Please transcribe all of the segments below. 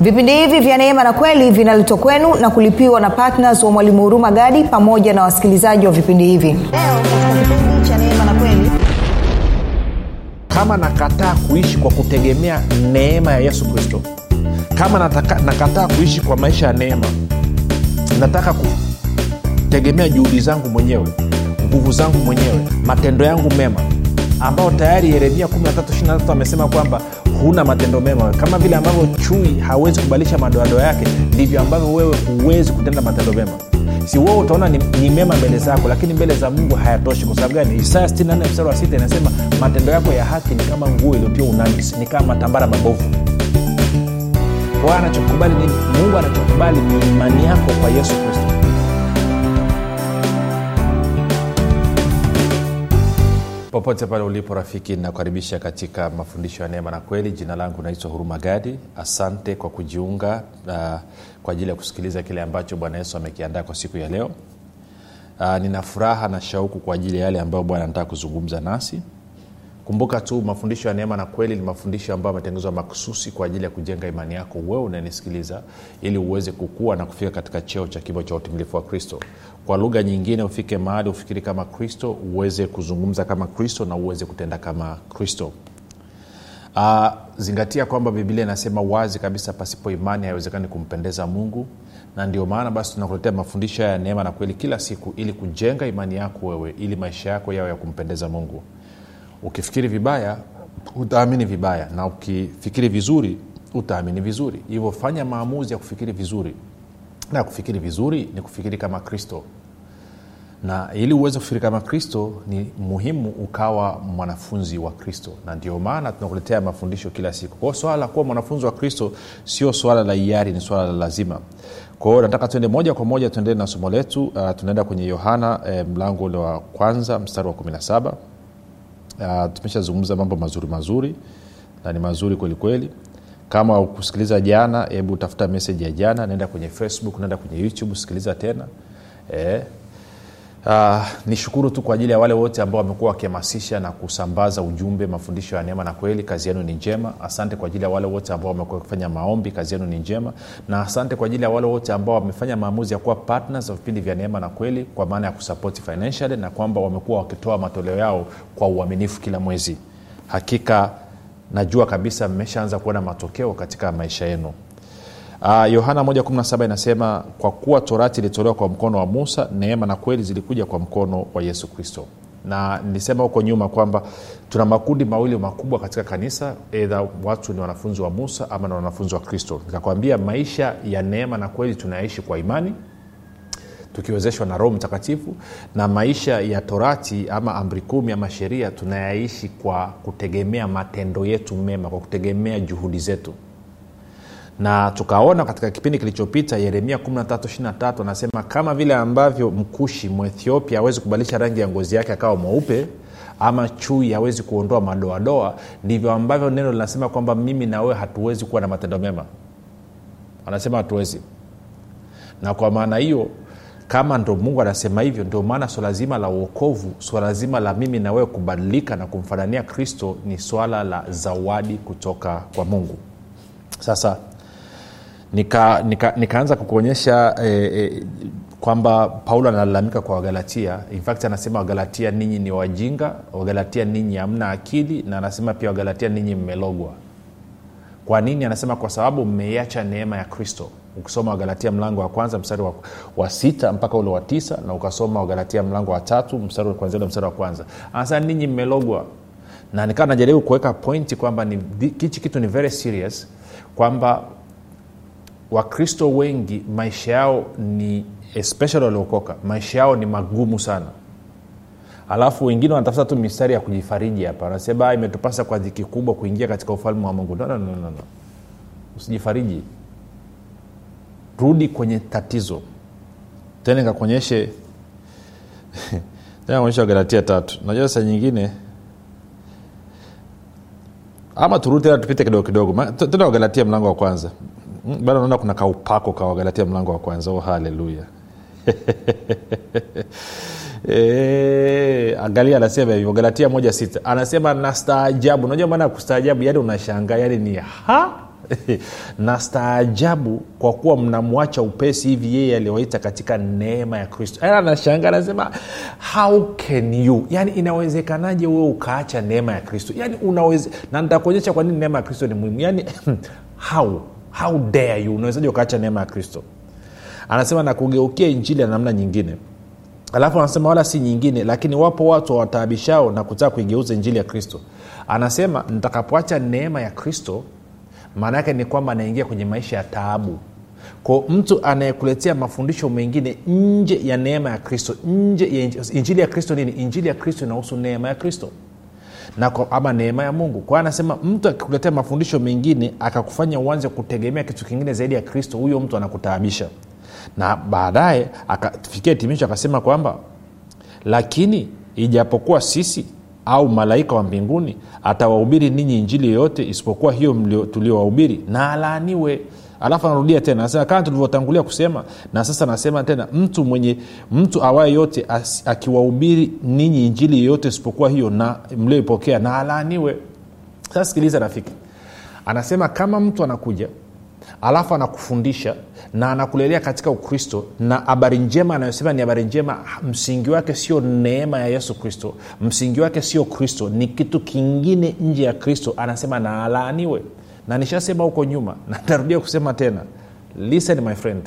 vipindi hivi vya neema na kweli vinaletwa kwenu na kulipiwa na ptns wa mwalimu huruma gadi pamoja na wasikilizaji wa vipindi hivi. Kama nakataa kuishi kwa kutegemea neema ya yesu kristo kama nataka, nakataa kuishi kwa maisha ya neema nataka kutegemea juhudi zangu mwenyewe nguvu zangu mwenyewe matendo yangu mema ambao tayari yeremia 13 amesema kwamba huna matendo mema. Kama vile ambavyo chui hawezi kubadilisha madoadoa yake ndivyo ambavyo wewe huwezi kutenda matendo mema. Si wewe utaona ni, ni mema mbele zako lakini mbele za mungu hayatoshi. Kwa sababu gani? Isaya 64 mstari wa sita inasema matendo yako ya haki ni kama nguo iliyopia unanisi ni kama matambara mabovu. Kwa anachokubali nini mungu anachokubali ni imani yako kwa yesu kristo popote pale ulipo rafiki ninakukaribisha katika mafundisho ya neema na kweli. Jina langu naitwa huruma gadi. Asante kwa kujiunga uh, kwa ajili ya kusikiliza kile ambacho bwana yesu amekiandaa kwa siku ya leo. Uh, nina furaha na shauku kwa ajili ya yale ambayo bwana anataka kuzungumza nasi kumbuka tu mafundisho ya neema na kweli ni mafundisho ambayo ametengenezwa makususi kwa ajili ya kujenga imani yako wewe unanisikiliza ili uweze kukua na kufika katika cheo cha kimo cha utimilifu wa kristo. Kwa lugha nyingine ufike mahali ufikiri kama kristo uweze kuzungumza kama kristo na uweze kutenda kama kristo. Uh, zingatia kwamba biblia inasema wazi kabisa pasipo imani haiwezekani kumpendeza mungu na ndio maana basi tunakuletea mafundisho ya neema na kweli kila siku ili kujenga imani yako wewe ili maisha yako yawe ya kumpendeza mungu ukifikiri vibaya utaamini vibaya. Na ukifikiri vizuri utaamini vizuri. Hivyo fanya maamuzi ya kufikiri vizuri. Na kufikiri vizuri ni kufikiri kama kristo. Na ili uweze kufikiri kama kristo ni muhimu ukawa mwanafunzi wa kristo. Na ndio maana tunakuletea mafundisho kila siku. Kwao swala la kuwa mwanafunzi wa kristo sio swala la hiari ni swala la lazima. Kwao nataka tuende moja kwa moja tuendele na somo letu. Uh, tunaenda kwenye yohana eh, mlango ule wa kwanza mstari wa 17 uh, tumeshazungumza mambo mazuri mazuri na ni mazuri kwelikweli kama ukusikiliza jana hebu tafuta meseji ya jana naenda kwenye facebook naenda kwenye youtube sikiliza tena. E, uh, nishukuru tu kwa ajili ya wale wote ambao wamekuwa wakihamasisha na kusambaza ujumbe mafundisho ya neema na kweli. Kazi yenu ni njema. Asante kwa ajili ya wale wote ambao wamekuwa wakifanya maombi. Kazi yenu ni njema. Na asante kwa ajili ya wale wote ambao wamefanya maamuzi ya kuwa partners wa vipindi vya neema na kweli kwa maana ya kusapoti financially na kwamba wamekuwa wakitoa matoleo yao kwa uaminifu kila mwezi. Hakika najua kabisa mmeshaanza kuona matokeo katika maisha yenu uh, yohana 117 inasema kwa kuwa torati ilitolewa kwa mkono wa musa neema na kweli zilikuja kwa mkono wa yesu kristo. Na nilisema huko nyuma kwamba tuna makundi mawili makubwa katika kanisa edha watu ni wanafunzi wa musa ama ni wanafunzi wa kristo. Nikakwambia maisha ya neema na kweli tunayaishi kwa imani tukiwezeshwa na roho mtakatifu na maisha ya torati ama amri kumi ama sheria tunayaishi kwa kutegemea matendo yetu mema kwa kutegemea juhudi zetu na tukaona katika kipindi kilichopita yeremia 1323 anasema kama vile ambavyo mkushi mwethiopia awezi kubadilisha rangi ya ngozi yake akawa mweupe ama chui hawezi kuondoa madoadoa ndivyo ambavyo neno linasema kwamba mimi na wewe hatuwezi kuwa na matendo mema. Anasema hatuwezi. Na kwa maana hiyo kama ndo mungu anasema hivyo ndio maana swala zima la uokovu swala zima la mimi na wewe kubadilika na kumfanania kristo ni swala la zawadi kutoka kwa mungu. Sasa nika, nika, nikaanza kukuonyesha eh, eh, kwamba paulo analalamika kwa wagalatia. Infact anasema wagalatia ninyi ni wajinga wagalatia ninyi hamna akili na anasema pia wagalatia ninyi mmelogwa. Kwa nini? Anasema kwa sababu mmeiacha neema ya kristo. Ukisoma wagalatia mlango wa kwanza mstari wa, wa sita mpaka ule wa tisa na ukasoma wagalatia mlango wa tatu mstari kwanzia ule mstari wa kwanza. Anasema ninyi mmelogwa. Na nikawa najaribu kuweka pointi kwamba hichi kitu ni very serious kwamba wakristo wengi maisha yao ni especially waliokoka maisha yao ni magumu sana. Alafu wengine wanatafuta tu mistari ya kujifariji hapa. Wanasema imetupasa kwa dhiki kubwa kuingia katika ufalme wa mungu. No, no, no, no. usijifariji. Rudi kwenye tatizo. Tena nikakuonyeshe tena kuonyesha wagalatia tatu. Najua saa nyingine ama turudi tena tupite kidogo kidogo. Tena wagalatia mlango wa kwanza bado naona kuna kaupako ka wagalatia mlango wa kwanza. Oh haleluya. E, angalia anasema hivyo galatia moja sita. Anasema nastaajabu. Unajua maana ya kustaajabu yani unashangaa yani ni ha? Na kwa kuwa mnamwacha upesi hivi yeye aliyowaita katika neema ya kristo. Yani anashanga anasema how can you? Yani inawezekanaje wewe ukaacha neema ya kristo? Yani unaweze na nitakuonyesha kwa nini neema ya kristo ni muhimu. Yani how how dare you? Unawezaji ukaacha neema ya kristo? Anasema na kugeukia injili ya namna nyingine. Alafu anasema wala si nyingine lakini wapo watu wawataabishao na kutaka kuigeuza injili ya kristo. Anasema nitakapoacha neema ya kristo maana yake ni kwamba anaingia kwenye maisha ya taabu. Ko mtu anayekuletea mafundisho mengine nje ya neema ya kristo nje ya injili ya kristo nini? Injili ya kristo inahusu neema ya kristo na kwa, ama neema ya mungu. Kwa anasema mtu akikuletea mafundisho mengine akakufanya uanze kutegemea kitu kingine zaidi ya kristo huyo mtu anakutaabisha. Na baadaye akafikia hitimisho akasema kwamba lakini ijapokuwa sisi au malaika wa mbinguni atawahubiri ninyi injili yoyote isipokuwa hiyo tuliowahubiri na alaaniwe alafu anarudia tena anasema kama tulivyotangulia kusema na sasa nasema tena mtu mwenye mtu awaye yote akiwahubiri ninyi injili yoyote isipokuwa hiyo na mlioipokea na alaaniwe. Sasa sikiliza rafiki anasema kama mtu anakuja alafu anakufundisha na anakulelea katika ukristo na habari njema anayosema ni habari njema msingi wake sio neema ya yesu kristo msingi wake sio kristo ni kitu kingine nje ya kristo anasema na alaaniwe nishasema huko nyuma na tarudia kusema tena. Listen my friend.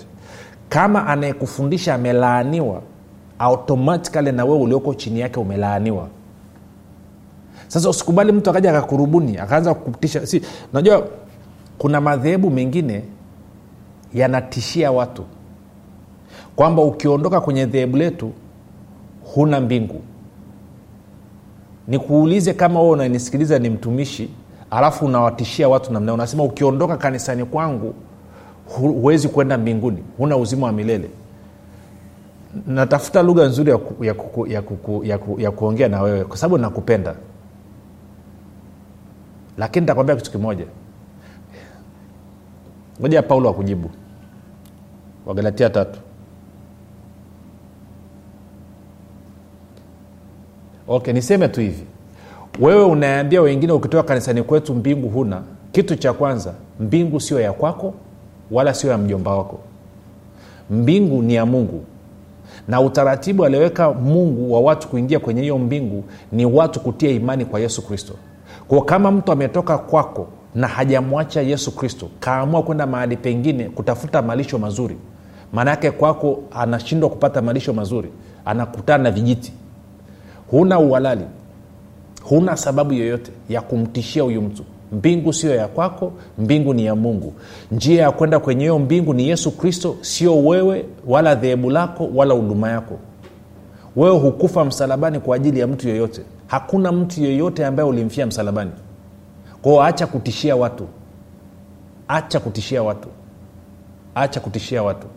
Kama anayekufundisha amelaaniwa automatikali na wewe ulioko chini yake umelaaniwa. Sasa usikubali mtu akaja akakurubuni akaanza kukutisha. Si unajua kuna madhehebu mengine yanatishia watu kwamba ukiondoka kwenye dhehebu letu huna mbingu. Nikuulize kama wewe unanisikiliza ni mtumishi alafu unawatishia watu namna unasema ukiondoka kanisani kwangu huwezi kwenda mbinguni. Huna uzima wa milele. Natafuta lugha nzuri ya, ku, ya, ku, ya, ku, ya, ku, ya kuongea na wewe kwa sababu nakupenda. Lakini nitakwambia kitu kimoja. Ngoja paulo akujibu. Wagalatia tatu. Okay niseme tu hivi wewe unaambia wengine ukitoka kanisani kwetu mbingu huna kitu cha kwanza mbingu sio ya kwako wala sio ya mjomba wako. Mbingu ni ya mungu. Na utaratibu alioweka mungu wa watu kuingia kwenye hiyo mbingu ni watu kutia imani kwa yesu kristo. Kwa kama mtu ametoka kwako na hajamwacha yesu kristo kaamua kwenda mahali pengine kutafuta malisho mazuri. Maana yake kwako anashindwa kupata malisho mazuri anakutana na vijiti. Huna uhalali huna sababu yoyote ya kumtishia huyu mtu. Mbingu sio ya kwako mbingu ni ya mungu. Njia ya kwenda kwenye hiyo mbingu ni yesu kristo sio wewe wala dhehebu lako wala huduma yako. Wewe hukufa msalabani kwa ajili ya mtu yoyote. Hakuna mtu yoyote ambaye ulimfia msalabani. Kwao acha kutishia watu. Acha kutishia watu. Acha kutishia watu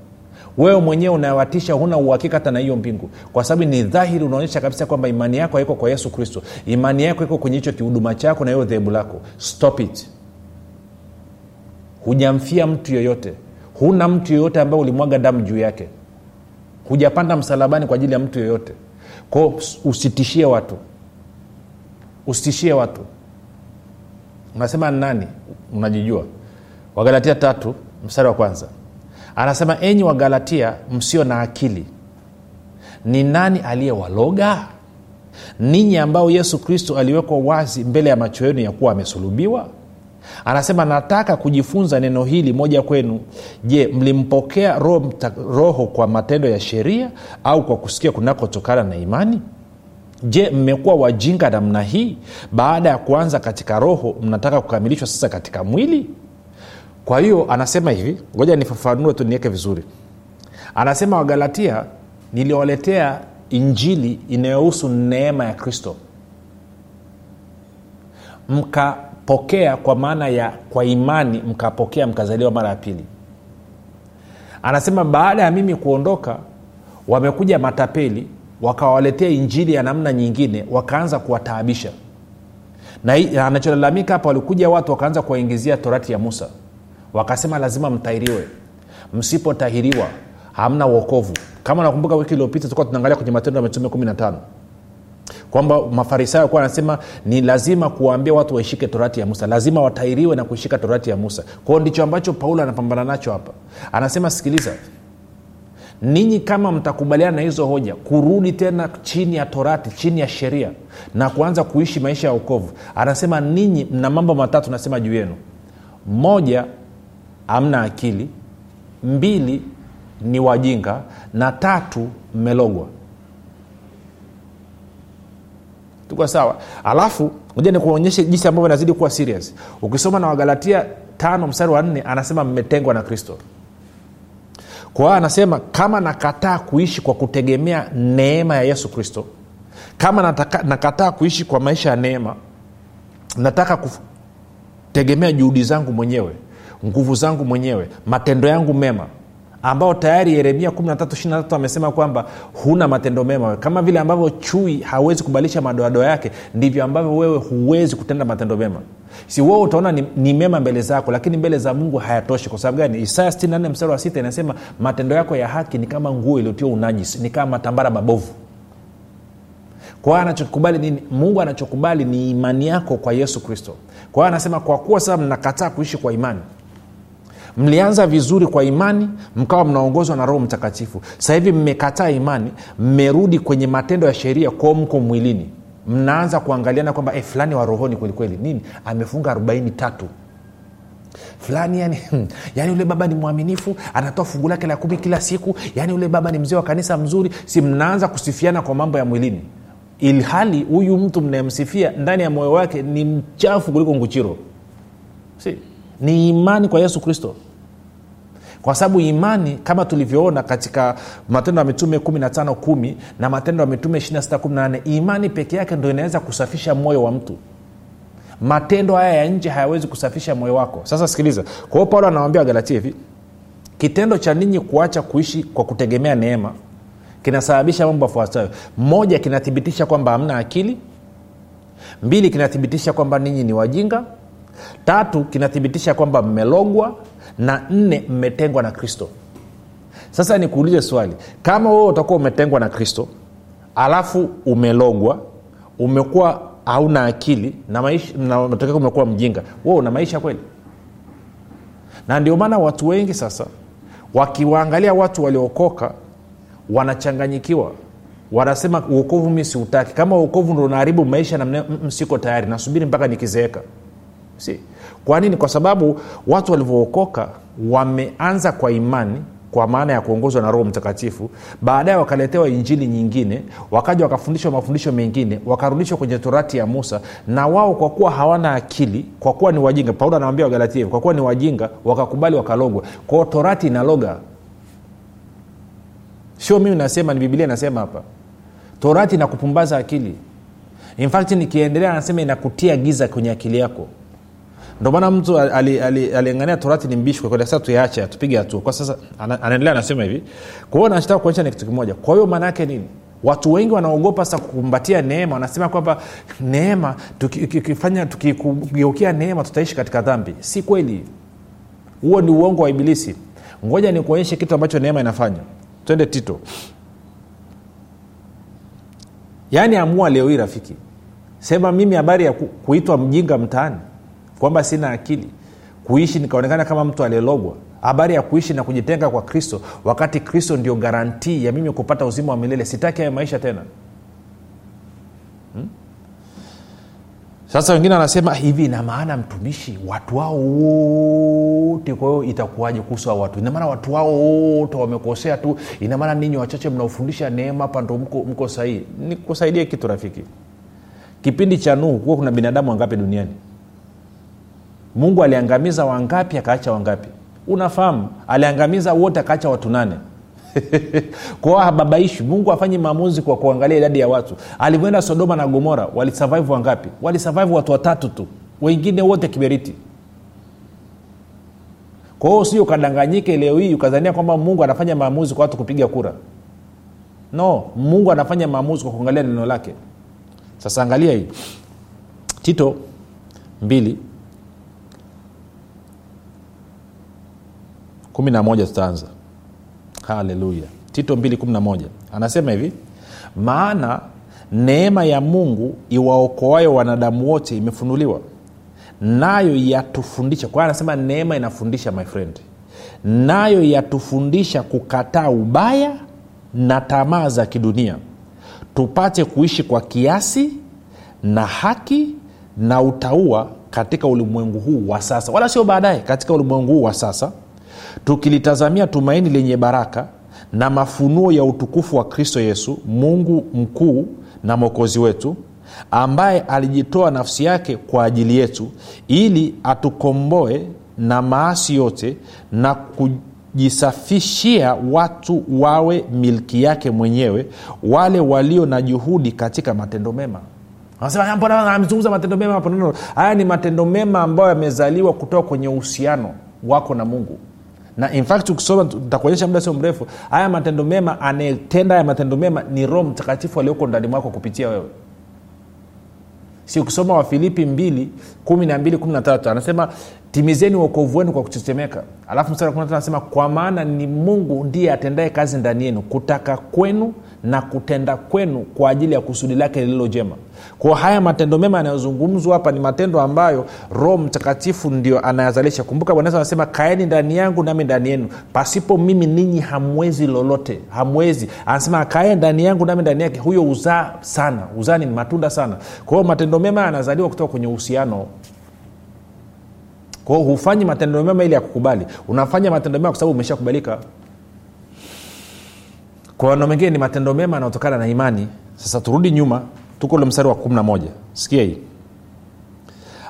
wewe mwenyewe unawatisha huna uhakika hata na hiyo mbingu. Kwa sababu ni dhahiri unaonyesha kabisa kwamba imani yako haiko kwa yesu kristo. Imani yako iko kwenye hicho kihuduma chako na hiyo dhehebu lako. Stop it. Hujamfia mtu yoyote. Huna mtu yoyote ambaye ulimwaga damu juu yake. Hujapanda msalabani kwa ajili ya mtu yoyote. Kwao usitishie watu. Usitishie watu. Unasema ni nani? Unajijua. Wagalatia tatu mstari wa kwanza anasema enyi wagalatia msio na akili ni nani aliyewaloga? Ninyi ambao yesu kristo aliwekwa wazi mbele ya macho yenu ya kuwa amesulubiwa? Anasema nataka kujifunza neno hili moja kwenu. Je mlimpokea roho, roho kwa matendo ya sheria au kwa kusikia kunakotokana na imani? Je mmekuwa wajinga namna hii? Baada ya kuanza katika roho mnataka kukamilishwa sasa katika mwili kwa hiyo anasema hivi ngoja nifafanue tu niweke vizuri. Anasema wagalatia niliwaletea injili inayohusu neema ya kristo. Mkapokea kwa maana ya kwa imani mkapokea mkazaliwa mara ya pili. Anasema baada ya mimi kuondoka wamekuja matapeli wakawaletea injili ya namna nyingine wakaanza kuwataabisha. Na anacholalamika hapa walikuja watu wakaanza kuwaingizia torati ya musa wakasema lazima mtahiriwe. Msipotahiriwa hamna uokovu kama nakumbuka wiki iliyopita tulikuwa tunaangalia kwenye matendo ya mitume 15 kwamba mafarisayo kuwa anasema ni lazima kuwaambia watu waishike torati ya musa. Lazima watairiwe na kuishika torati ya musa. Kwao ndicho ambacho paulo anapambana nacho hapa. Anasema sikiliza ninyi kama mtakubaliana na hizo hoja kurudi tena chini ya torati chini ya sheria na kuanza kuishi maisha ya ukovu anasema ninyi mna mambo matatu nasema juu yenu. Moja amna akili. Mbili ni wajinga. Na tatu mmelogwa. Tuko sawa? Alafu moja nikuonyeshe jinsi ambavyo inazidi kuwa serious. Ukisoma na wagalatia tano mstari wa nne anasema mmetengwa na kristo. Kwa hiyo anasema kama nakataa kuishi kwa kutegemea neema ya yesu kristo kama nataka, nakataa kuishi kwa maisha ya neema nataka kutegemea juhudi zangu mwenyewe nguvu zangu mwenyewe matendo yangu mema ambao tayari yeremia 13 amesema kwamba huna matendo mema. Kama vile ambavyo chui hawezi kubadilisha madoadoa yake ndivyo ambavyo wewe huwezi kutenda matendo mema. Si wewe utaona ni, ni mema mbele zako lakini mbele za mungu hayatoshi. Kwa sababu gani? Isaya 64 mstari wa sita inasema matendo yako ya haki ni kama nguo iliyotiwa unajisi ni kama matambara mabovu. Kwa anachokubali nini? Mungu anachokubali ni imani yako kwa yesu kristo. Kwa hiyo anasema kwa kuwa sasa mnakataa kuishi kwa imani mlianza vizuri kwa imani mkawa mnaongozwa na roho mtakatifu. Sasa hivi mmekataa imani mmerudi kwenye matendo ya sheria kwao mko mwilini. Mnaanza kuangaliana kwamba e, fulani wa rohoni kwelikweli nini? Amefunga arobaini tatu. Fulani yani, yani yule baba ni mwaminifu anatoa fungu lake la kumi kila siku. Yani yule baba ni mzee wa kanisa mzuri. Si mnaanza kusifiana kwa mambo ya mwilini. Ilhali huyu mtu mnayemsifia ndani ya moyo wake ni mchafu kuliko nguchiro. Si? Ni imani kwa yesu kristo kwa sababu imani kama tulivyoona katika matendo ya mitume 15 1 na matendo ya mitume 26 imani peke yake ndo inaweza kusafisha moyo wa mtu. Matendo haya ya nje hayawezi kusafisha moyo wako. Sasa sikiliza kwa hiyo paulo anawambia wagalatia hivi kitendo cha ninyi kuacha kuishi kwa kutegemea neema kinasababisha mambo yafuatayo. Moja kinathibitisha kwamba hamna akili. Mbili kinathibitisha kwamba ninyi ni wajinga. Tatu kinathibitisha kwamba mmelogwa na nne mmetengwa na kristo. Sasa nikuulize swali. Kama wewe utakuwa umetengwa na kristo alafu umelogwa umekuwa hauna akili na matokeo umekuwa mjinga wewe una maisha kweli? Na ndio maana watu wengi sasa wakiwaangalia watu waliokoka wanachanganyikiwa. Wanasema uokovu mi siutaki. Kama uokovu ndo unaharibu maisha na tayari nasubiri mpaka nikizeeka si. Kwa nini? Kwa sababu watu walivyookoka wameanza kwa imani kwa maana ya kuongozwa na roho mtakatifu. Baadaye wakaletewa injili nyingine wakaja wakafundishwa mafundisho mengine wakarudishwa kwenye torati ya musa na wao kwa kuwa hawana akili kwa kuwa ni wajinga paulo anawambia wagalatia kwa kuwa ni wajinga wakakubali wakalogwa. Kwao torati inaloga. Sio mimi nasema ni bibilia inasema hapa. Torati inakupumbaza akili. Infact nikiendelea anasema inakutia giza kwenye akili yako ndio maana mtu aliangania ali, ali torati ni mbishi sasa tuyaache tupige hatua. Kwa sasa anaendelea anasema hivi kwa hiyo nachotaka kuonyesha ni kitu kimoja. Kwa hiyo maana yake nini? Watu wengi wanaogopa sasa kukumbatia neema wanasema kwamba neema tukifanya tukigeukia neema tutaishi katika dhambi. Si kweli. Huo ni uongo wa ibilisi. Ngoja nikuonyeshe kitu ambacho neema inafanya. Twende tito. Yaani amua leo hii rafiki. Sema mimi habari ya kuitwa mjinga mtaani kwamba sina akili kuishi nikaonekana kama mtu aliyelogwa habari ya kuishi na kujitenga kwa kristo wakati kristo ndio garantii ya mimi kupata uzima wa milele sitaki hayo maisha tena. Hmm? sasa wengine wanasema hivi ina maana mtumishi watu wao wote kwa hiyo itakuwaje kuhusu hao watu? Inamaana watu wao wote wamekosea tu. Inamaana ninyi wachache mnaofundisha neema hapa ndo mko, mko sahihi. Nikusaidie kitu rafiki. Kipindi cha nuhu kuwa kuna binadamu wangapi duniani mungu aliangamiza wangapi akaacha wangapi? Unafahamu aliangamiza wote akaacha watu nane. Kwao hababaishi. Mungu afanyi maamuzi kwa kuangalia idadi ya watu. Alivyoenda sodoma na gomora walisurvive wangapi? Walisurvive watu watatu tu. Wengine wote kiberiti kwa hiyo sio ukadanganyike leo hii ukazania kwamba mungu anafanya maamuzi kwa watu kupiga kura. No mungu anafanya maamuzi kwa kuangalia neno lake. Sasa angalia hii. Tito mbili kumi na moja tutaanza. Haleluya. Tito 211 anasema hivi maana neema ya mungu iwaokoayo wanadamu wote imefunuliwa nayo yatufundisha. Kwa anasema neema inafundisha my friend. Nayo yatufundisha kukataa ubaya na tamaa za kidunia. Tupate kuishi kwa kiasi na haki na utaua katika ulimwengu huu wa sasa. Wala sio baadaye katika ulimwengu huu wa sasa tukilitazamia tumaini lenye baraka na mafunuo ya utukufu wa kristo yesu mungu mkuu na mwokozi wetu ambaye alijitoa nafsi yake kwa ajili yetu ili atukomboe na maasi yote na kujisafishia watu wawe milki yake mwenyewe wale walio na juhudi katika matendo mema. Amezungumza matendo mema haya ni matendo mema ambayo yamezaliwa kutoka kwenye uhusiano wako na mungu na in fact ukisoma takuonyesha muda sio mrefu haya matendo mema anayetenda haya matendo mema ni roho mtakatifu alioko ndani mwako kupitia wewe. Si ukisoma wafilipi 2 12 13 anasema timizeni uokovu wenu kwa kuchechemeka. Alafu mstari anasema kwa maana ni mungu ndiye atendaye kazi ndani yenu kutaka kwenu na kutenda kwenu kwa ajili ya kusudi lake lililo jema. Haya matendo mema yanayozungumzwa hapa ni matendo ambayo roho mtakatifu ndio anayazalisha. Kumbuka bwana anasema kaeni ndani yangu nami ndani yenu. Pasipo mimi ninyi hamwezi lolote hamwezi. Anasema kae ndani yangu nami ndani yake. Huyo uzaa sana. Uzaa ni matunda sana. Kwa hiyo matendo mema yanazaliwa kutoka kwenye uhusiano. Kwao hufanyi matendo mema ili ya kukubali unafanya matendo mema kwa sababu umeshakubalika kwa maneno mengine ni matendo mema yanayotokana na imani. Sasa turudi nyuma tuko ule mstari wa 11 sikia hii.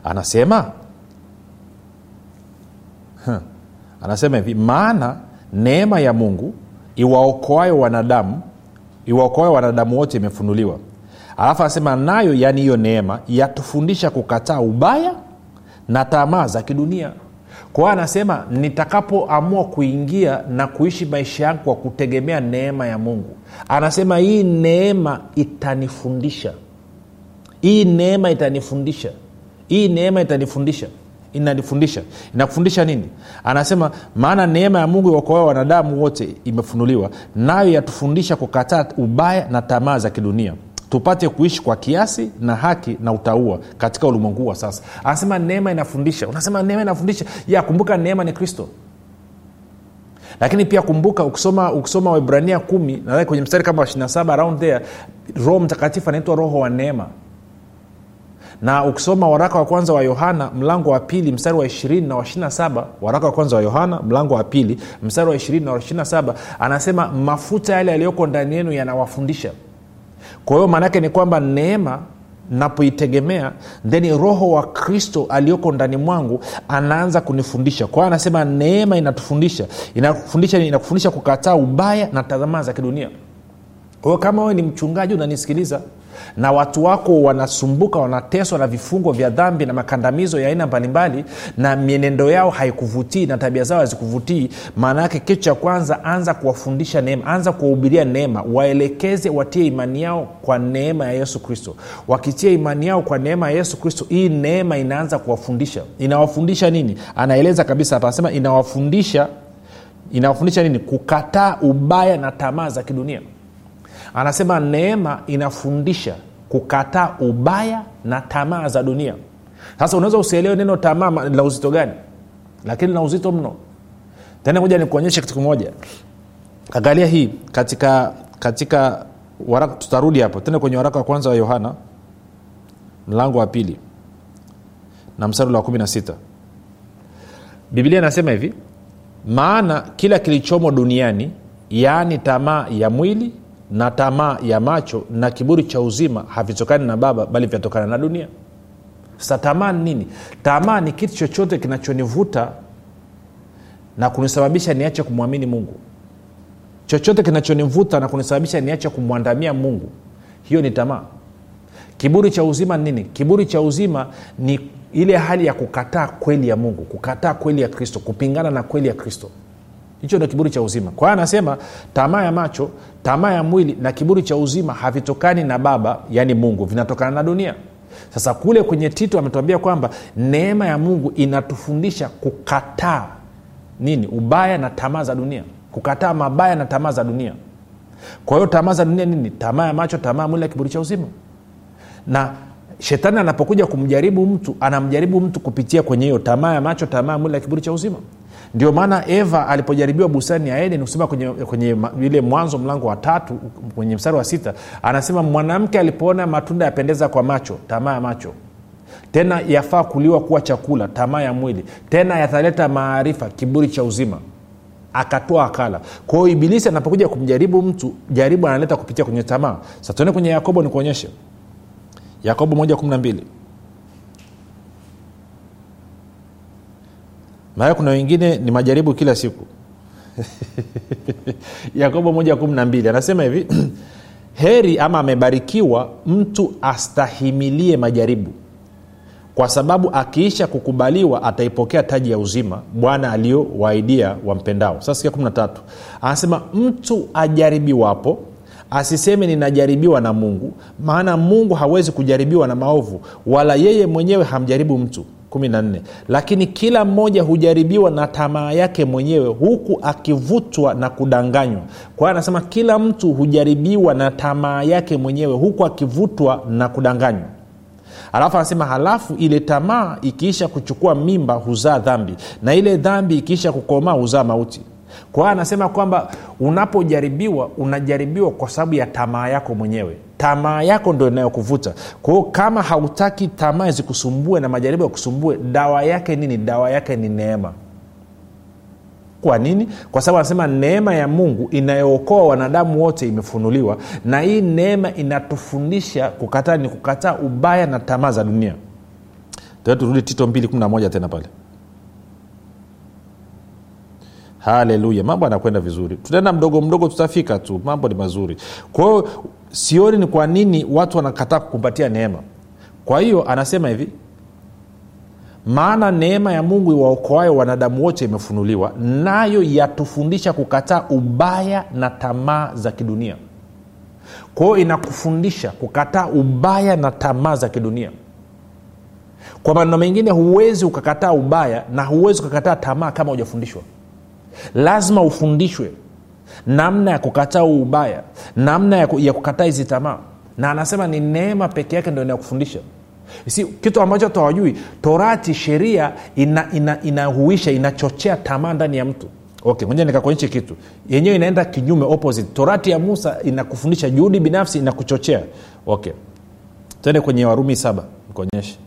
Anasema huh. anasema hivi maana neema ya mungu iwaokoayo wanadamu iwaokoayo wanadamu wote imefunuliwa. Alafu anasema nayo yaani hiyo neema yatufundisha kukataa ubaya na tamaa za kidunia kwa hiyo anasema nitakapoamua kuingia na kuishi maisha yangu kwa kutegemea neema ya mungu. Anasema hii neema itanifundisha. Hii neema itanifundisha. Hii neema itanifundisha. Inanifundisha. Inakufundisha nini? Anasema maana neema ya mungu iokoa wanadamu wote imefunuliwa nayo yatufundisha kukataa ubaya na tamaa za kidunia tupate kuishi kwa kiasi na haki na utaua katika ulimwengu wa sasa. Anasema neema inafundisha. Unasema neema inafundisha. Ya kumbuka neema ni kristo. Lakini pia kumbuka ukisoma ukisoma waibrania kumi nadhani kwenye mstari kama wa 27 around there roho mtakatifu anaitwa roho wa neema. Na ukisoma waraka wa kwanza wa yohana mlango wa pili mstari wa ishirini na wa ishirina saba waraka wa kwanza wa yohana mlango wa pili mstari wa ishirini na wa ishirina saba anasema mafuta yale yaliyoko ndani yenu yanawafundisha kwa hiyo maanaake ni kwamba neema napoitegemea theni roho wa kristo aliyoko ndani mwangu anaanza kunifundisha. Kwa hiyo anasema neema inatufundisha inakufundisha inakufundisha kukataa ubaya na tamaa za kidunia. Kwa hiyo kama wewe ni mchungaji unanisikiliza na watu wako wanasumbuka wanateswa na vifungo vya dhambi na makandamizo ya aina mbalimbali na mienendo yao haikuvutii na tabia zao hazikuvutii. Maana yake kitu cha kwanza anza kuwafundisha neema anza kuwahubiria neema. Waelekeze watie imani yao kwa neema ya yesu kristo. Wakitia imani yao kwa neema ya yesu kristo hii neema inaanza kuwafundisha. Inawafundisha nini? Anaeleza kabisa hapa anasema inawafundisha inawafundisha nini? Kukataa ubaya na tamaa za kidunia anasema neema inafundisha kukataa ubaya na tamaa za dunia. Sasa unaweza usielewe neno tamaa la uzito gani? Lakini lina uzito mno. Tena moja nikuonyeshe kitu kimoja. Angalia hii katika katika waraka tutarudi hapo. Tena kwenye waraka wa kwanza wa yohana mlango wa pili na msarula wa kumi na sita. Biblia inasema hivi maana kila kilichomo duniani yaani tamaa ya mwili na tamaa ya macho na kiburi cha uzima havitokani na baba bali vyatokana na dunia. Sasa tamaa ni nini? Tamaa ni kitu chochote kinachonivuta na kunisababisha niache kumwamini mungu. Chochote kinachonivuta na kunisababisha niache kumwandamia mungu hiyo ni tamaa. Kiburi cha uzima ni nini? Kiburi cha uzima ni ile hali ya kukataa kweli ya mungu kukataa kweli ya kristo kupingana na kweli ya kristo hicho ndo kiburi cha uzima. Kwa hiyo anasema tamaa ya macho tamaa ya mwili na kiburi cha uzima havitokani na baba yaani mungu. Vinatokana na dunia. Sasa kule kwenye tito ametuambia kwamba neema ya mungu inatufundisha kukataa nini? Ubaya na tamaa za dunia. Kukataa mabaya na tamaa za dunia. Kwa hiyo tamaa za dunia nini? Tamaa ya macho tamaa ya mwili na kiburi cha uzima. Na shetani anapokuja kumjaribu mtu anamjaribu mtu kupitia kwenye hiyo tamaa ya macho tamaa ya mwili na kiburi cha uzima ndio maana eva alipojaribiwa bustani ya edeni kusema kwenye, kwenye ile mwanzo mlango wa tatu kwenye mstari wa sita anasema mwanamke alipoona matunda yapendeza kwa macho tamaa ya macho tena yafaa kuliwa kuwa chakula tamaa ya mwili tena yataleta maarifa kiburi cha uzima akatoa akala. Kwa hiyo ibilisi anapokuja kumjaribu mtu jaribu analeta kupitia kwenye tamaa. Sa kwenye yakobo nikuonyeshe yakobo 1 12 maana kuna wengine ni majaribu kila siku. Yakobo moja kumi na mbili anasema hivi heri ama amebarikiwa mtu astahimilie majaribu. Kwa sababu akiisha kukubaliwa ataipokea taji ya uzima bwana aliyowaidia wampendao. Sasa sikia 13 anasema mtu ajaribiwapo asiseme ninajaribiwa na mungu maana mungu hawezi kujaribiwa na maovu wala yeye mwenyewe hamjaribu mtu 14 lakini kila mmoja hujaribiwa na tamaa yake mwenyewe huku akivutwa na kudanganywa. Kwa hiyo anasema kila mtu hujaribiwa na tamaa yake mwenyewe huku akivutwa na kudanganywa. Alafu anasema halafu ile tamaa ikiisha kuchukua mimba huzaa dhambi. Na ile dhambi ikiisha kukomaa huzaa mauti. Kwa hiyo anasema kwamba unapojaribiwa unajaribiwa kwa sababu ya tamaa yako mwenyewe tamaa yako ndo inayokuvuta. Kwahio kama hautaki tamaa zikusumbue na majaribu ya kusumbue dawa yake nini? Dawa yake ni neema. Kwa nini? Kwa sababu anasema neema ya mungu inayookoa wanadamu wote imefunuliwa na hii neema inatufundisha kukataa ni kukataa ubaya na tamaa za dunia. Turudi tito 211 tena pale. Haleluya mambo anakwenda vizuri. Tutaenda mdogo mdogo tutafika tu mambo ni mazuri. Kwa sioni ni kwa nini watu wanakataa kukumbatia neema. Kwa hiyo anasema hivi maana neema ya mungu iwaokoayo wanadamu wote imefunuliwa nayo yatufundisha kukataa ubaya na tamaa za kidunia. Kwa hiyo inakufundisha kukataa ubaya na tamaa za kidunia. Kwa maneno mengine huwezi ukakataa ubaya na huwezi ukakataa tamaa kama hujafundishwa. Lazima ufundishwe namna ya kukataa ubaya namna ya, kukataa hizi tamaa. Na anasema ni neema peke yake ndo inayokufundisha si kitu ambacho tawajui torati sheria inahuisha ina, ina inachochea tamaa ndani ya mtu. Okay moja nikakuonyeshe kitu. Yenyewe inaenda kinyume opposite. Torati ya musa inakufundisha juhudi binafsi inakuchochea. Okay. Tende kwenye warumi saba nikuonyeshe.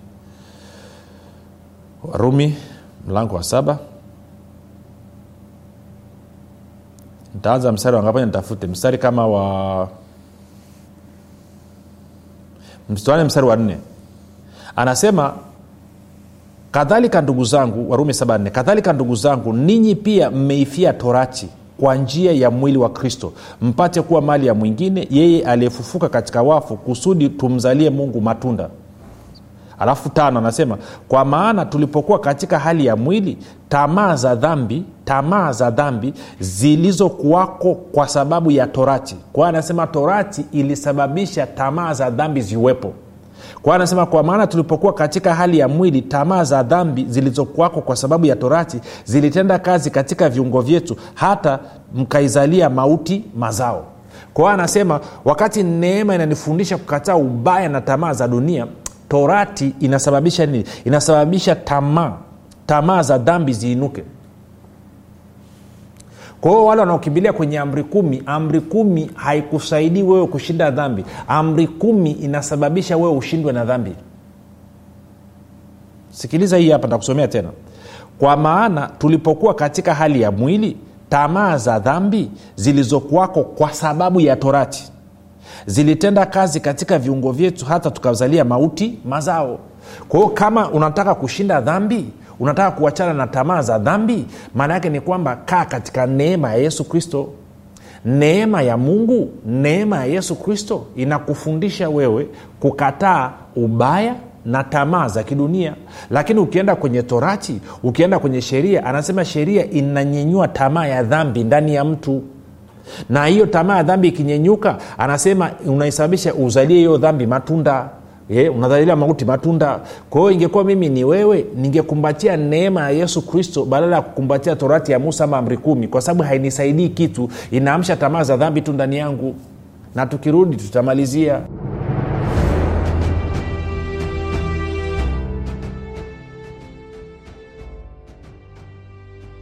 Warumi mlango wa saba ntaanza mstari wangapaja nitafute. Mstari kama wa mstari mstari wa nne. Anasema kadhalika ndugu zangu warumi 74 kadhalika ndugu zangu ninyi pia mmeifia torati kwa njia ya mwili wa kristo mpate kuwa mali ya mwingine yeye aliyefufuka katika wafu kusudi tumzalie mungu matunda alafu tano anasema kwa maana tulipokuwa katika hali ya mwili tamaa za dhambi tamaa za dhambi zilizokuwako kwa sababu ya torati. Kwa anasema torati ilisababisha tamaa za dhambi ziwepo. Kwa anasema kwa maana tulipokuwa katika hali ya mwili tamaa za dhambi zilizokuwako kwa sababu ya torati zilitenda kazi katika viungo vyetu hata mkaizalia mauti mazao. Kwa anasema wakati neema inanifundisha kukataa ubaya na tamaa za dunia torati inasababisha nini? Inasababisha tamaa. Tamaa za dhambi ziinuke. Kwa hiyo wale wanaokimbilia kwenye amri kumi amri kumi haikusaidii wewe kushinda dhambi. Amri kumi inasababisha wewe ushindwe na dhambi. Sikiliza hii hapa ntakusomea tena. Kwa maana tulipokuwa katika hali ya mwili tamaa za dhambi zilizokuwako kwa sababu ya torati zilitenda kazi katika viungo vyetu hata tukazalia mauti mazao. Kwa hiyo kama unataka kushinda dhambi unataka kuachana na tamaa za dhambi maana yake ni kwamba kaa katika neema ya yesu kristo. Neema ya mungu neema ya yesu kristo inakufundisha wewe kukataa ubaya na tamaa za kidunia. Lakini ukienda kwenye torati ukienda kwenye sheria anasema sheria inanyenyua tamaa ya dhambi ndani ya mtu na hiyo tamaa ya dhambi ikinyenyuka anasema unaisababisha uzalie hiyo dhambi matunda. Unazalia unadhalilia mauti matunda. Kwa hiyo ingekuwa mimi ni wewe ningekumbatia neema ya yesu kristo badala ya kukumbatia torati ya musa ama amri kumi kwa sababu hainisaidii kitu. Inaamsha tamaa za dhambi tu ndani yangu. Na tukirudi tutamalizia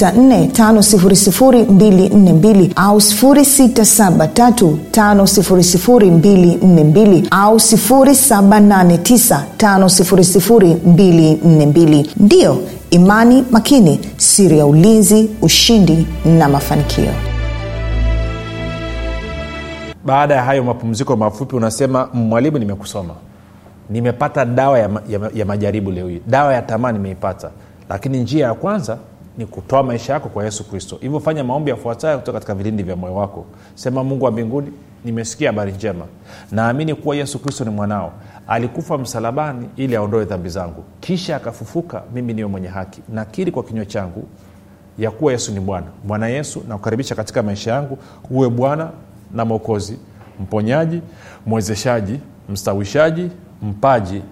7645242 au 67522 au 789522 ndiyo imani makini siri ya ulinzi ushindi na mafanikio. Baada ya hayo mapumziko mafupi unasema mwalimu nimekusoma. Nimepata dawa ya, ya, ya majaribu leo hii. Dawa ya tamaa nimeipata. Lakini njia ya kwanza ni kutoa maisha yako kwa yesu kristo. Hivyo fanya maombi yafuatayo kutoka katika vilindi vya moyo wako. Sema mungu wa mbinguni nimesikia habari njema. Naamini kuwa yesu kristo ni mwanao. Alikufa msalabani ili aondoe dhambi zangu. Kisha akafufuka mimi niwe mwenye haki. Nakiri kwa kinywa changu ya kuwa yesu ni bwana. Bwana yesu nakukaribisha katika maisha yangu. Uwe bwana na mwokozi mponyaji mwezeshaji mstawishaji mpaji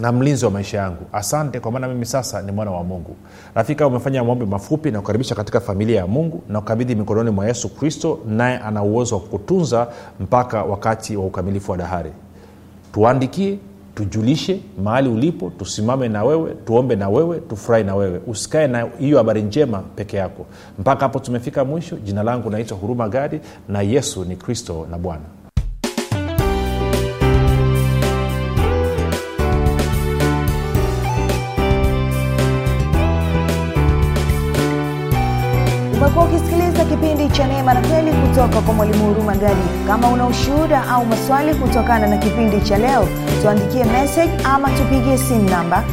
na mlinzi wa maisha yangu. Asante kwa maana mimi sasa ni mwana wa mungu. Rafika umefanya maombi mafupi na kukaribisha katika familia ya mungu na ukabidhi mikononi mwa yesu kristo naye ana uwezo wa kukutunza mpaka wakati wa ukamilifu wa dahari. Tuandikie tujulishe mahali ulipo tusimame na wewe tuombe na wewe tufurahi na wewe. Usikae na hiyo habari njema peke yako. Mpaka hapo tumefika mwisho. Jina langu naitwa huruma gadi na yesu ni kristo na bwana umekuwa ukisikiliza kipindi cha neema na kweli kutoka kwa mwalimu huruma gadi. Kama una ushuhuda au maswali kutokana na kipindi cha leo tuandikie message ama tupigie simu namba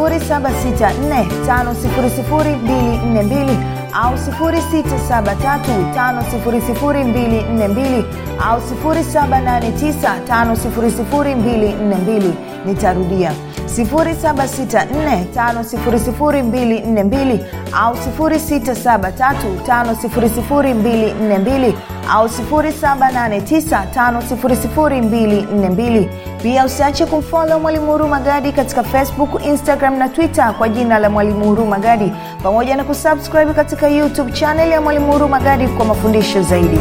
7645242 au 6735242 au 7895242 nitarudia 7645242 au 6735242 au 7895242 pia usiache kumfolo mwalimu huru magadi katika facebook instagram na twitter kwa jina la mwalimu huru magadi pamoja na kusubscribe katika youtube chaneli ya mwalimu huru magadi kwa mafundisho zaidi